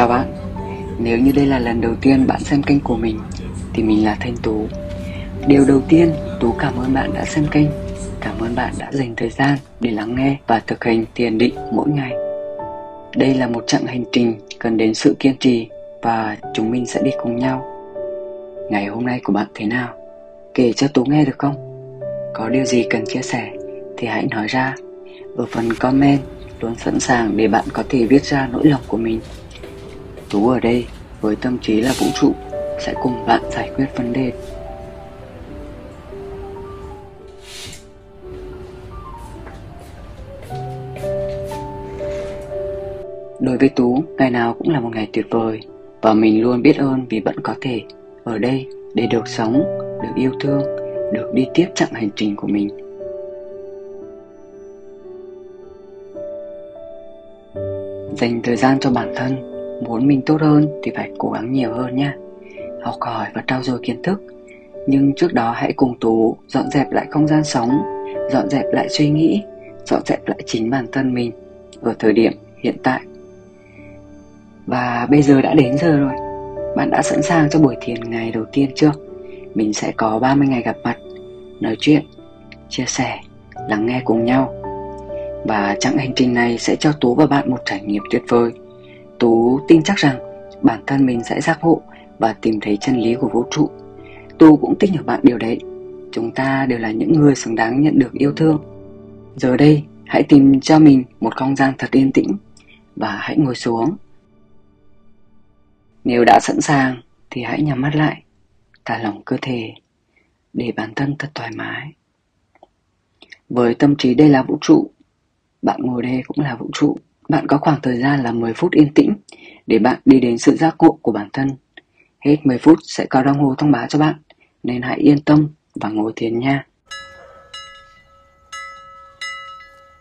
Chào bạn, nếu như đây là lần đầu tiên bạn xem kênh của mình thì mình là Thanh Tú. Điều đầu tiên, Tú cảm ơn bạn đã xem kênh. Cảm ơn bạn đã dành thời gian để lắng nghe và thực hành thiền định mỗi ngày. Đây là một chặng hành trình cần đến sự kiên trì và chúng mình sẽ đi cùng nhau. Ngày hôm nay của bạn thế nào? Kể cho Tú nghe được không? Có điều gì cần chia sẻ thì hãy nói ra. Ở phần comment luôn sẵn sàng để bạn có thể viết ra nỗi lòng của mình. Tú ở đây với tâm trí là vũ trụ sẽ cùng bạn giải quyết vấn đề. Đối với Tú, ngày nào cũng là một ngày tuyệt vời và mình luôn biết ơn vì vẫn có thể ở đây để được sống, được yêu thương, được đi tiếp chặng hành trình của mình. Dành thời gian cho bản thân, muốn mình tốt hơn thì phải cố gắng nhiều hơn nhé. Học hỏi và trao dồi kiến thức. Nhưng trước đó hãy cùng Tú dọn dẹp lại không gian sống, dọn dẹp lại suy nghĩ, dọn dẹp lại chính bản thân mình ở thời điểm hiện tại. Và bây giờ đã đến giờ rồi. Bạn đã sẵn sàng cho buổi thiền ngày đầu tiên chưa? Mình sẽ có 30 ngày gặp mặt, nói chuyện, chia sẻ, lắng nghe cùng nhau và chặng hành trình này sẽ cho Tú và bạn một trải nghiệm tuyệt vời. Tú tin chắc rằng bản thân mình sẽ giác ngộ và tìm thấy chân lý của vũ trụ. Tú cũng tin ở bạn điều đấy. Chúng ta đều là những người xứng đáng nhận được yêu thương. Giờ đây, hãy tìm cho mình một không gian thật yên tĩnh và hãy ngồi xuống. Nếu đã sẵn sàng thì hãy nhắm mắt lại, thả lỏng cơ thể để bản thân thật thoải mái. Với tâm trí đây là vũ trụ bạn ngồi đây cũng là vũ trụ. Bạn có khoảng thời gian là 10 phút yên tĩnh để bạn đi đến sự giác ngộ của bản thân. Hết 10 phút sẽ có đồng hồ thông báo cho bạn, nên hãy yên tâm và ngồi thiền nha.